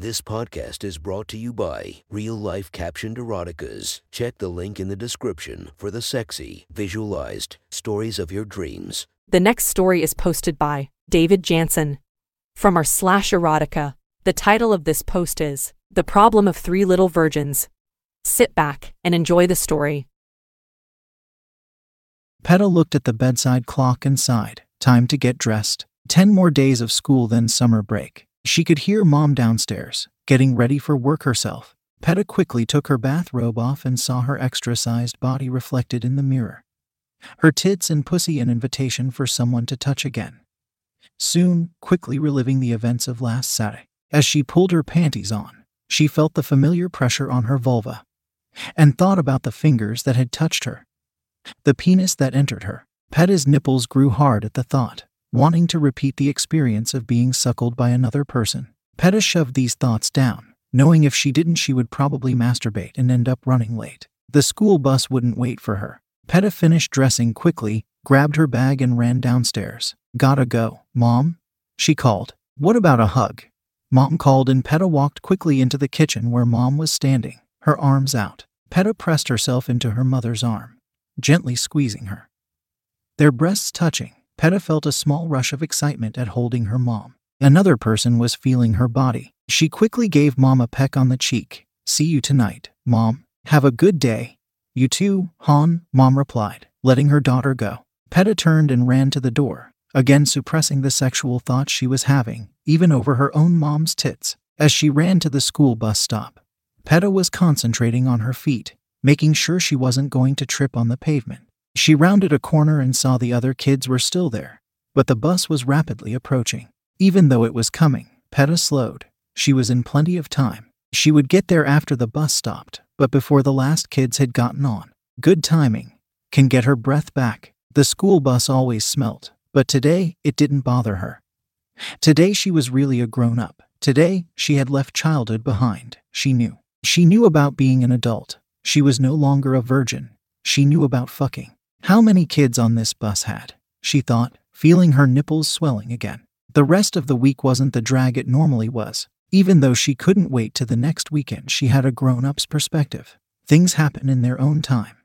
This podcast is brought to you by Real Life Captioned Eroticas. Check the link in the description for the sexy, visualized stories of your dreams. The next story is posted by David Jansen. From our slash erotica, the title of this post is The Problem of Three Little Virgins. Sit back and enjoy the story. Peta looked at the bedside clock and sighed. Time to get dressed. Ten more days of school, then summer break. She could hear Mom downstairs, getting ready for work herself. Peta quickly took her bathrobe off and saw her extra sized body reflected in the mirror. Her tits and pussy an invitation for someone to touch again. Soon, quickly reliving the events of last Saturday. As she pulled her panties on, she felt the familiar pressure on her vulva and thought about the fingers that had touched her, the penis that entered her. Peta's nipples grew hard at the thought wanting to repeat the experience of being suckled by another person. Peta shoved these thoughts down, knowing if she didn't, she would probably masturbate and end up running late. The school bus wouldn't wait for her. Peta finished dressing quickly, grabbed her bag, and ran downstairs. Gotta go, Mom? She called. What about a hug? Mom called, and Peta walked quickly into the kitchen where Mom was standing, her arms out. Peta pressed herself into her mother's arm, gently squeezing her. Their breasts touching, Peta felt a small rush of excitement at holding her mom. Another person was feeling her body. She quickly gave Mom a peck on the cheek. See you tonight, Mom. Have a good day. You too, Han, Mom replied, letting her daughter go. Peta turned and ran to the door, again suppressing the sexual thoughts she was having, even over her own mom's tits. As she ran to the school bus stop, Peta was concentrating on her feet, making sure she wasn't going to trip on the pavement. She rounded a corner and saw the other kids were still there, but the bus was rapidly approaching. Even though it was coming, Peta slowed. She was in plenty of time. She would get there after the bus stopped, but before the last kids had gotten on. Good timing. Can get her breath back. The school bus always smelt, but today it didn't bother her. Today she was really a grown up. Today she had left childhood behind. She knew. She knew about being an adult. She was no longer a virgin. She knew about fucking. How many kids on this bus had? She thought, feeling her nipples swelling again. The rest of the week wasn't the drag it normally was. Even though she couldn't wait to the next weekend, she had a grown up's perspective. Things happen in their own time.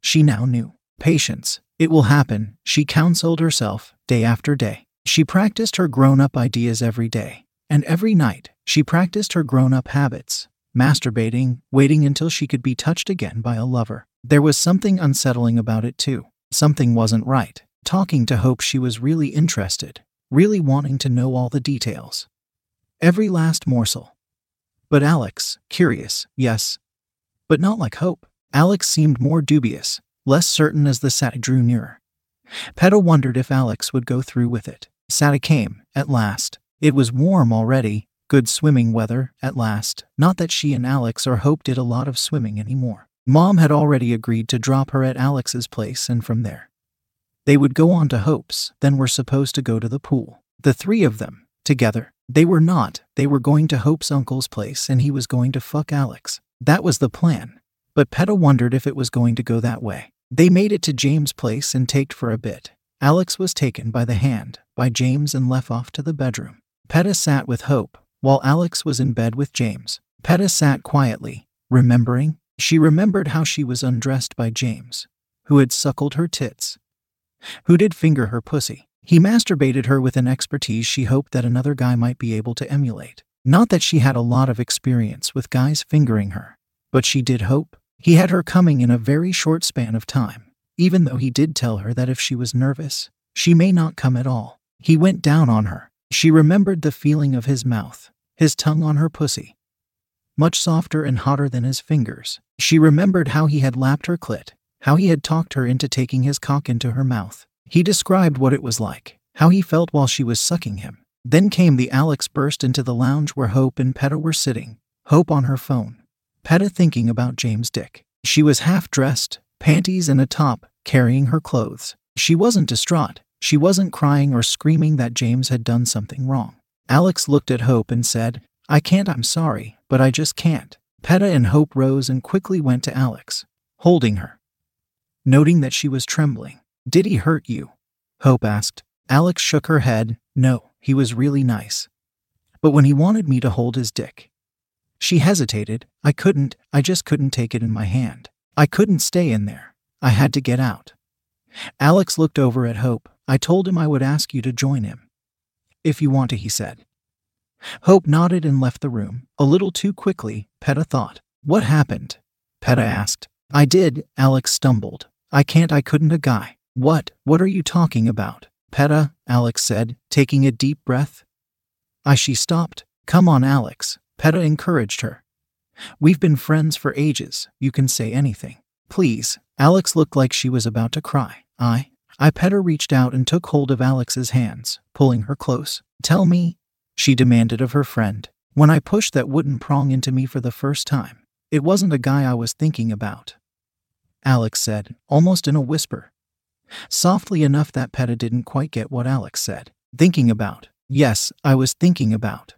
She now knew. Patience. It will happen, she counseled herself, day after day. She practiced her grown up ideas every day. And every night, she practiced her grown up habits masturbating, waiting until she could be touched again by a lover. There was something unsettling about it, too. Something wasn't right. Talking to Hope, she was really interested, really wanting to know all the details. Every last morsel. But Alex, curious, yes. But not like Hope. Alex seemed more dubious, less certain as the Sata drew nearer. Peta wondered if Alex would go through with it. Sata came, at last. It was warm already, good swimming weather, at last. Not that she and Alex or Hope did a lot of swimming anymore. Mom had already agreed to drop her at Alex's place, and from there, they would go on to Hope's, then were supposed to go to the pool. The three of them, together. They were not, they were going to Hope's uncle's place, and he was going to fuck Alex. That was the plan. But Peta wondered if it was going to go that way. They made it to James' place and taked for a bit. Alex was taken by the hand by James and left off to the bedroom. Peta sat with Hope, while Alex was in bed with James. Peta sat quietly, remembering, she remembered how she was undressed by James, who had suckled her tits, who did finger her pussy. He masturbated her with an expertise she hoped that another guy might be able to emulate. Not that she had a lot of experience with guys fingering her, but she did hope. He had her coming in a very short span of time, even though he did tell her that if she was nervous, she may not come at all. He went down on her. She remembered the feeling of his mouth, his tongue on her pussy, much softer and hotter than his fingers. She remembered how he had lapped her clit, how he had talked her into taking his cock into her mouth. He described what it was like, how he felt while she was sucking him. Then came the Alex burst into the lounge where Hope and Peta were sitting, Hope on her phone, Peta thinking about James Dick. She was half dressed, panties and a top, carrying her clothes. She wasn't distraught. She wasn't crying or screaming that James had done something wrong. Alex looked at Hope and said, I can't, I'm sorry, but I just can't. Peta and Hope rose and quickly went to Alex, holding her. Noting that she was trembling. Did he hurt you? Hope asked. Alex shook her head. No, he was really nice. But when he wanted me to hold his dick, she hesitated. I couldn't, I just couldn't take it in my hand. I couldn't stay in there. I had to get out. Alex looked over at Hope. I told him I would ask you to join him. If you want to, he said. Hope nodded and left the room, a little too quickly, Peta thought. What happened? Peta asked. I did, Alex stumbled. I can't, I couldn't, a guy. What, what are you talking about? Peta, Alex said, taking a deep breath. I, she stopped. Come on, Alex. Peta encouraged her. We've been friends for ages. You can say anything. Please. Alex looked like she was about to cry. I. I Peta reached out and took hold of Alex's hands, pulling her close. Tell me, she demanded of her friend. When I pushed that wooden prong into me for the first time, it wasn't a guy I was thinking about. Alex said, almost in a whisper. Softly enough that Peta didn't quite get what Alex said. Thinking about. Yes, I was thinking about.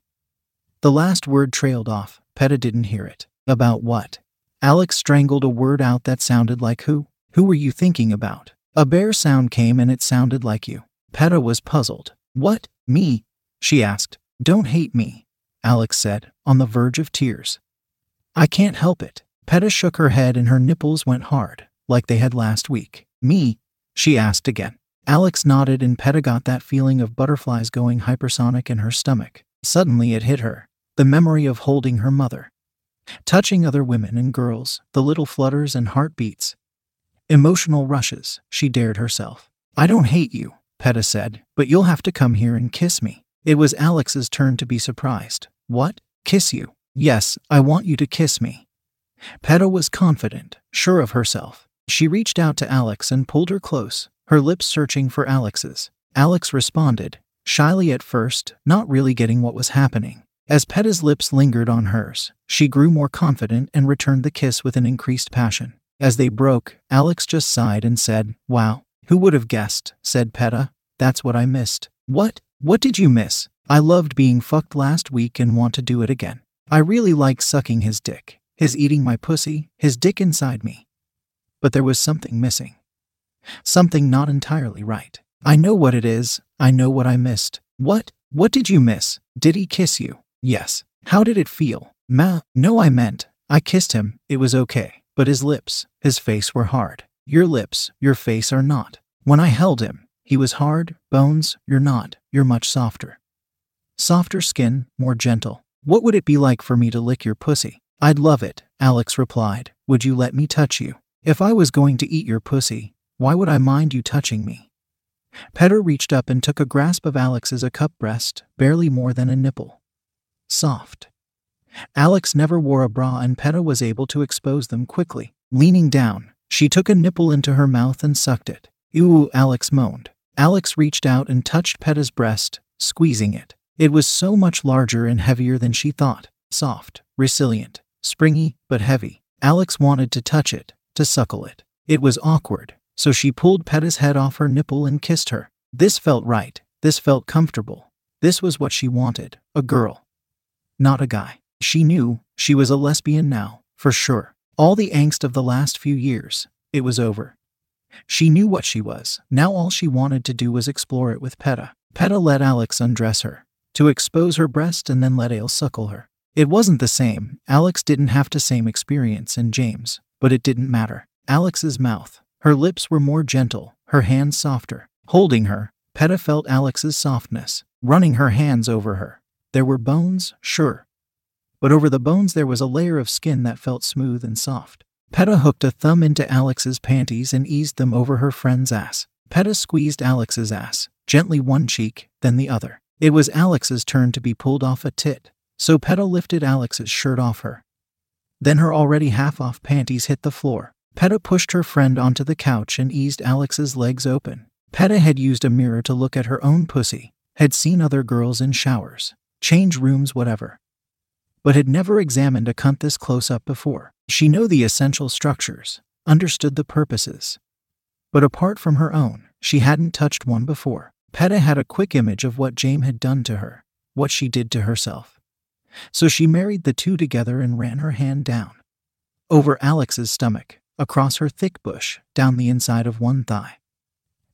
The last word trailed off. Peta didn't hear it. About what? Alex strangled a word out that sounded like who? Who were you thinking about? A bare sound came and it sounded like you. Peta was puzzled. What? Me? She asked. Don't hate me, Alex said, on the verge of tears. I can't help it. Peta shook her head and her nipples went hard, like they had last week. Me? She asked again. Alex nodded and Peta got that feeling of butterflies going hypersonic in her stomach. Suddenly it hit her the memory of holding her mother, touching other women and girls, the little flutters and heartbeats. Emotional rushes, she dared herself. I don't hate you, Peta said, but you'll have to come here and kiss me. It was Alex's turn to be surprised. What? Kiss you? Yes, I want you to kiss me. Peta was confident, sure of herself. She reached out to Alex and pulled her close, her lips searching for Alex's. Alex responded, shyly at first, not really getting what was happening. As Peta's lips lingered on hers, she grew more confident and returned the kiss with an increased passion. As they broke, Alex just sighed and said, Wow, who would have guessed? said Peta. That's what I missed. What? What did you miss? I loved being fucked last week and want to do it again. I really like sucking his dick, his eating my pussy, his dick inside me. But there was something missing. Something not entirely right. I know what it is. I know what I missed. What? What did you miss? Did he kiss you? Yes. How did it feel? Ma, no, I meant. I kissed him. It was okay. But his lips, his face were hard. Your lips, your face are not. When I held him, he was hard. Bones, you're not. You're much softer. Softer skin, more gentle. What would it be like for me to lick your pussy? I'd love it, Alex replied. Would you let me touch you? If I was going to eat your pussy, why would I mind you touching me? Peta reached up and took a grasp of Alex's a cup breast, barely more than a nipple soft. Alex never wore a bra and Peta was able to expose them quickly. Leaning down, she took a nipple into her mouth and sucked it. Ew, Alex moaned. Alex reached out and touched Peta's breast, squeezing it. It was so much larger and heavier than she thought. Soft, resilient, springy, but heavy. Alex wanted to touch it, to suckle it. It was awkward, so she pulled Peta's head off her nipple and kissed her. This felt right. This felt comfortable. This was what she wanted a girl not a guy. She knew she was a lesbian now, for sure. All the angst of the last few years, it was over. She knew what she was. Now all she wanted to do was explore it with Peta. Peta let Alex undress her, to expose her breast and then let Ale suckle her. It wasn't the same. Alex didn't have the same experience in James, but it didn't matter. Alex's mouth, her lips were more gentle, her hands softer. Holding her, Peta felt Alex's softness, running her hands over her. There were bones, sure. But over the bones there was a layer of skin that felt smooth and soft. Peta hooked a thumb into Alex's panties and eased them over her friend's ass. Peta squeezed Alex's ass, gently one cheek, then the other. It was Alex's turn to be pulled off a tit, so Peta lifted Alex's shirt off her. Then her already half off panties hit the floor. Peta pushed her friend onto the couch and eased Alex's legs open. Peta had used a mirror to look at her own pussy, had seen other girls in showers, change rooms, whatever. But had never examined a cunt this close up before. She knew the essential structures, understood the purposes. But apart from her own, she hadn't touched one before. Peta had a quick image of what James had done to her, what she did to herself. So she married the two together and ran her hand down. Over Alex's stomach, across her thick bush, down the inside of one thigh.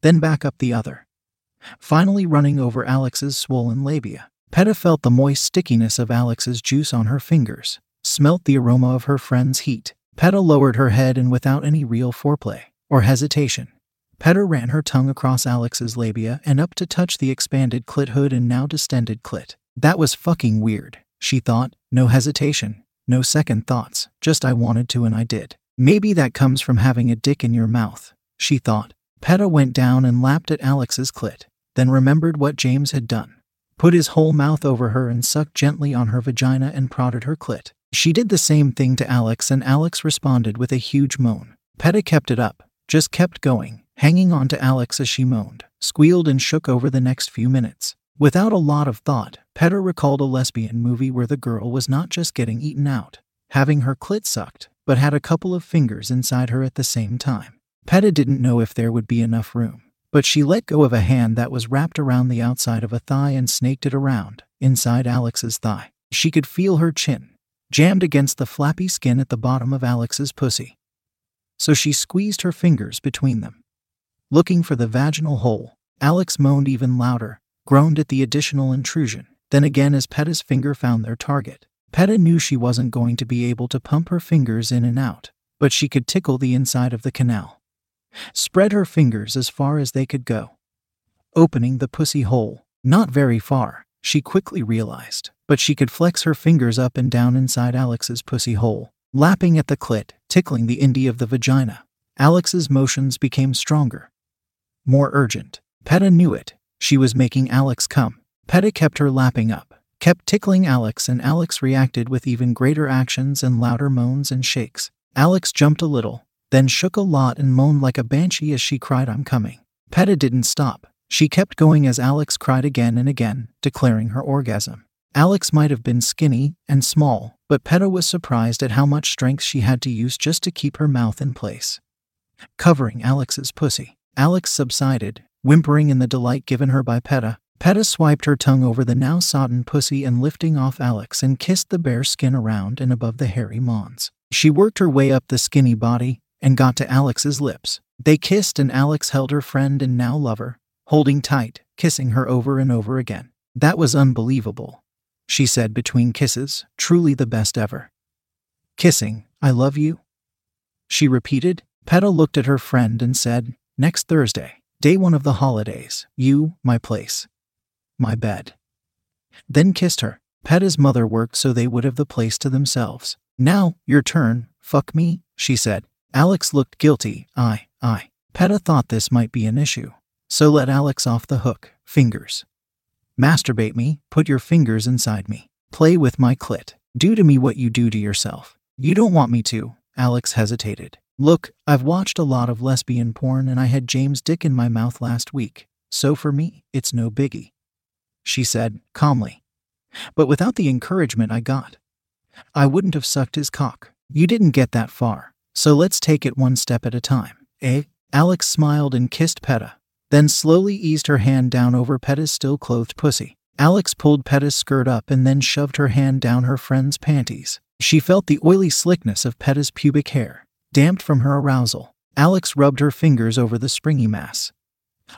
Then back up the other. Finally running over Alex's swollen labia. Peta felt the moist stickiness of Alex's juice on her fingers, smelt the aroma of her friend's heat. Peta lowered her head and without any real foreplay or hesitation, Peta ran her tongue across Alex's labia and up to touch the expanded clit hood and now distended clit. That was fucking weird, she thought, no hesitation, no second thoughts, just I wanted to and I did. Maybe that comes from having a dick in your mouth, she thought. Peta went down and lapped at Alex's clit, then remembered what James had done. Put his whole mouth over her and sucked gently on her vagina and prodded her clit. She did the same thing to Alex and Alex responded with a huge moan. Peta kept it up, just kept going, hanging on to Alex as she moaned, squealed, and shook over the next few minutes. Without a lot of thought, Peta recalled a lesbian movie where the girl was not just getting eaten out, having her clit sucked, but had a couple of fingers inside her at the same time. Peta didn't know if there would be enough room, but she let go of a hand that was wrapped around the outside of a thigh and snaked it around, inside Alex's thigh. She could feel her chin, jammed against the flappy skin at the bottom of Alex's pussy. So she squeezed her fingers between them. Looking for the vaginal hole, Alex moaned even louder, groaned at the additional intrusion. Then again, as Peta's finger found their target, Peta knew she wasn't going to be able to pump her fingers in and out, but she could tickle the inside of the canal. Spread her fingers as far as they could go. Opening the pussy hole, not very far, she quickly realized, but she could flex her fingers up and down inside Alex's pussy hole, lapping at the clit, tickling the indie of the vagina. Alex's motions became stronger, more urgent. Peta knew it. She was making Alex come. Peta kept her lapping up, kept tickling Alex, and Alex reacted with even greater actions and louder moans and shakes. Alex jumped a little, then shook a lot and moaned like a banshee as she cried, I'm coming. Peta didn't stop. She kept going as Alex cried again and again, declaring her orgasm. Alex might have been skinny and small, but Peta was surprised at how much strength she had to use just to keep her mouth in place. Covering Alex's pussy. Alex subsided, whimpering in the delight given her by Peta. Peta swiped her tongue over the now sodden pussy and lifting off Alex and kissed the bare skin around and above the hairy mons. She worked her way up the skinny body and got to Alex's lips. They kissed and Alex held her friend and now lover, holding tight, kissing her over and over again. That was unbelievable, she said between kisses, truly the best ever. Kissing, I love you? She repeated. Peta looked at her friend and said, Next Thursday, day one of the holidays, you, my place, my bed. Then kissed her. Peta's mother worked so they would have the place to themselves. Now, your turn, fuck me, she said. Alex looked guilty. I, I. Peta thought this might be an issue. So let Alex off the hook. Fingers. Masturbate me, put your fingers inside me. Play with my clit. Do to me what you do to yourself. You don't want me to. Alex hesitated. Look, I've watched a lot of lesbian porn and I had James Dick in my mouth last week, so for me, it's no biggie. She said, calmly. But without the encouragement I got, I wouldn't have sucked his cock. You didn't get that far, so let's take it one step at a time, eh? Alex smiled and kissed Peta, then slowly eased her hand down over Peta's still clothed pussy. Alex pulled Peta's skirt up and then shoved her hand down her friend's panties. She felt the oily slickness of Peta's pubic hair Damped from her arousal, Alex rubbed her fingers over the springy mass.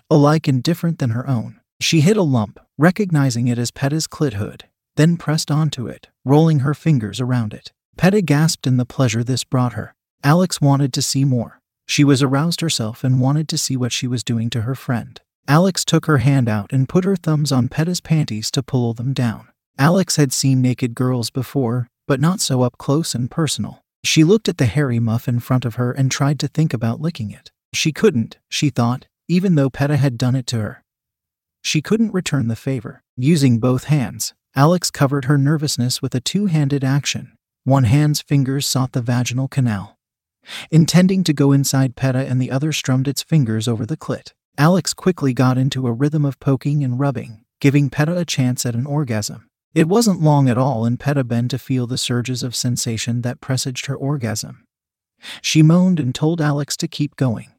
Alike indifferent than her own, she hit a lump, recognizing it as Peta's clit hood, then pressed onto it, rolling her fingers around it. Peta gasped in the pleasure this brought her. Alex wanted to see more. She was aroused herself and wanted to see what she was doing to her friend. Alex took her hand out and put her thumbs on Peta's panties to pull them down. Alex had seen naked girls before, but not so up close and personal. She looked at the hairy muff in front of her and tried to think about licking it. She couldn't, she thought, even though Peta had done it to her. She couldn't return the favor. Using both hands, Alex covered her nervousness with a two handed action. One hand's fingers sought the vaginal canal. Intending to go inside Peta and the other strummed its fingers over the clit. Alex quickly got into a rhythm of poking and rubbing, giving Peta a chance at an orgasm. It wasn't long at all in Peta Ben to feel the surges of sensation that presaged her orgasm. She moaned and told Alex to keep going.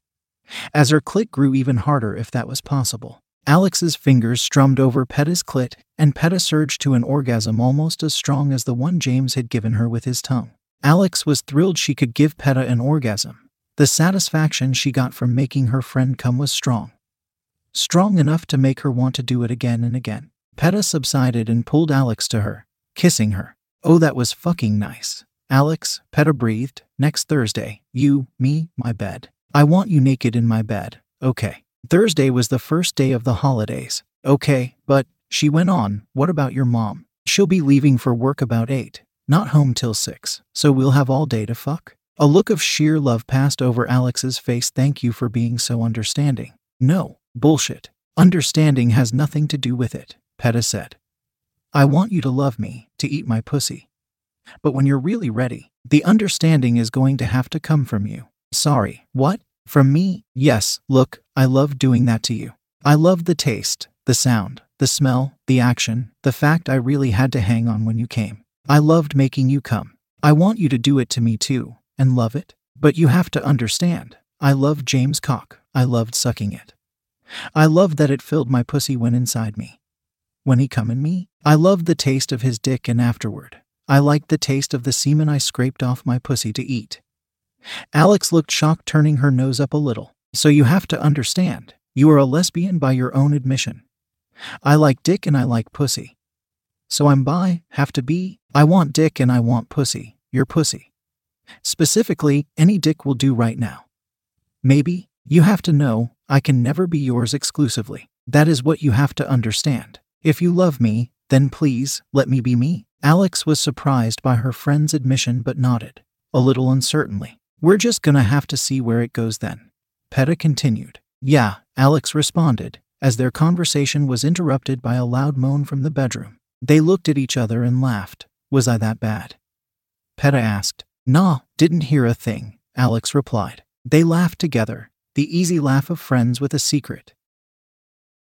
As her clit grew even harder if that was possible, Alex's fingers strummed over Peta's clit, and Peta surged to an orgasm almost as strong as the one James had given her with his tongue. Alex was thrilled she could give Peta an orgasm. The satisfaction she got from making her friend come was strong. Strong enough to make her want to do it again and again. Peta subsided and pulled Alex to her, kissing her. Oh, that was fucking nice. Alex, Peta breathed. Next Thursday, you, me, my bed. I want you naked in my bed. Okay. Thursday was the first day of the holidays. Okay, but, she went on, what about your mom? She'll be leaving for work about 8, not home till 6, so we'll have all day to fuck? A look of sheer love passed over Alex's face. Thank you for being so understanding. No, bullshit. Understanding has nothing to do with it, Peta said. I want you to love me, to eat my pussy. But when you're really ready, the understanding is going to have to come from you. Sorry, what? From me? Yes, look, I love doing that to you. I love the taste, the sound, the smell, the action, the fact I really had to hang on when you came. I loved making you come. I want you to do it to me too, and love it. But you have to understand. I loved James cock. I loved sucking it. I loved that it filled my pussy when inside me. When he come in me, I loved the taste of his dick and afterward. I liked the taste of the semen I scraped off my pussy to eat. Alex looked shocked, turning her nose up a little. So you have to understand. You are a lesbian by your own admission. I like dick and I like pussy. So I'm bi, have to be. I want dick and I want pussy, your pussy. Specifically, any dick will do right now. Maybe, you have to know, I can never be yours exclusively. That is what you have to understand. If you love me, then please, let me be me. Alex was surprised by her friend's admission but nodded, a little uncertainly. We're just gonna have to see where it goes then. Peta continued. Yeah, Alex responded, as their conversation was interrupted by a loud moan from the bedroom. They looked at each other and laughed. Was I that bad? Peta asked. Nah, didn't hear a thing, Alex replied. They laughed together, the easy laugh of friends with a secret.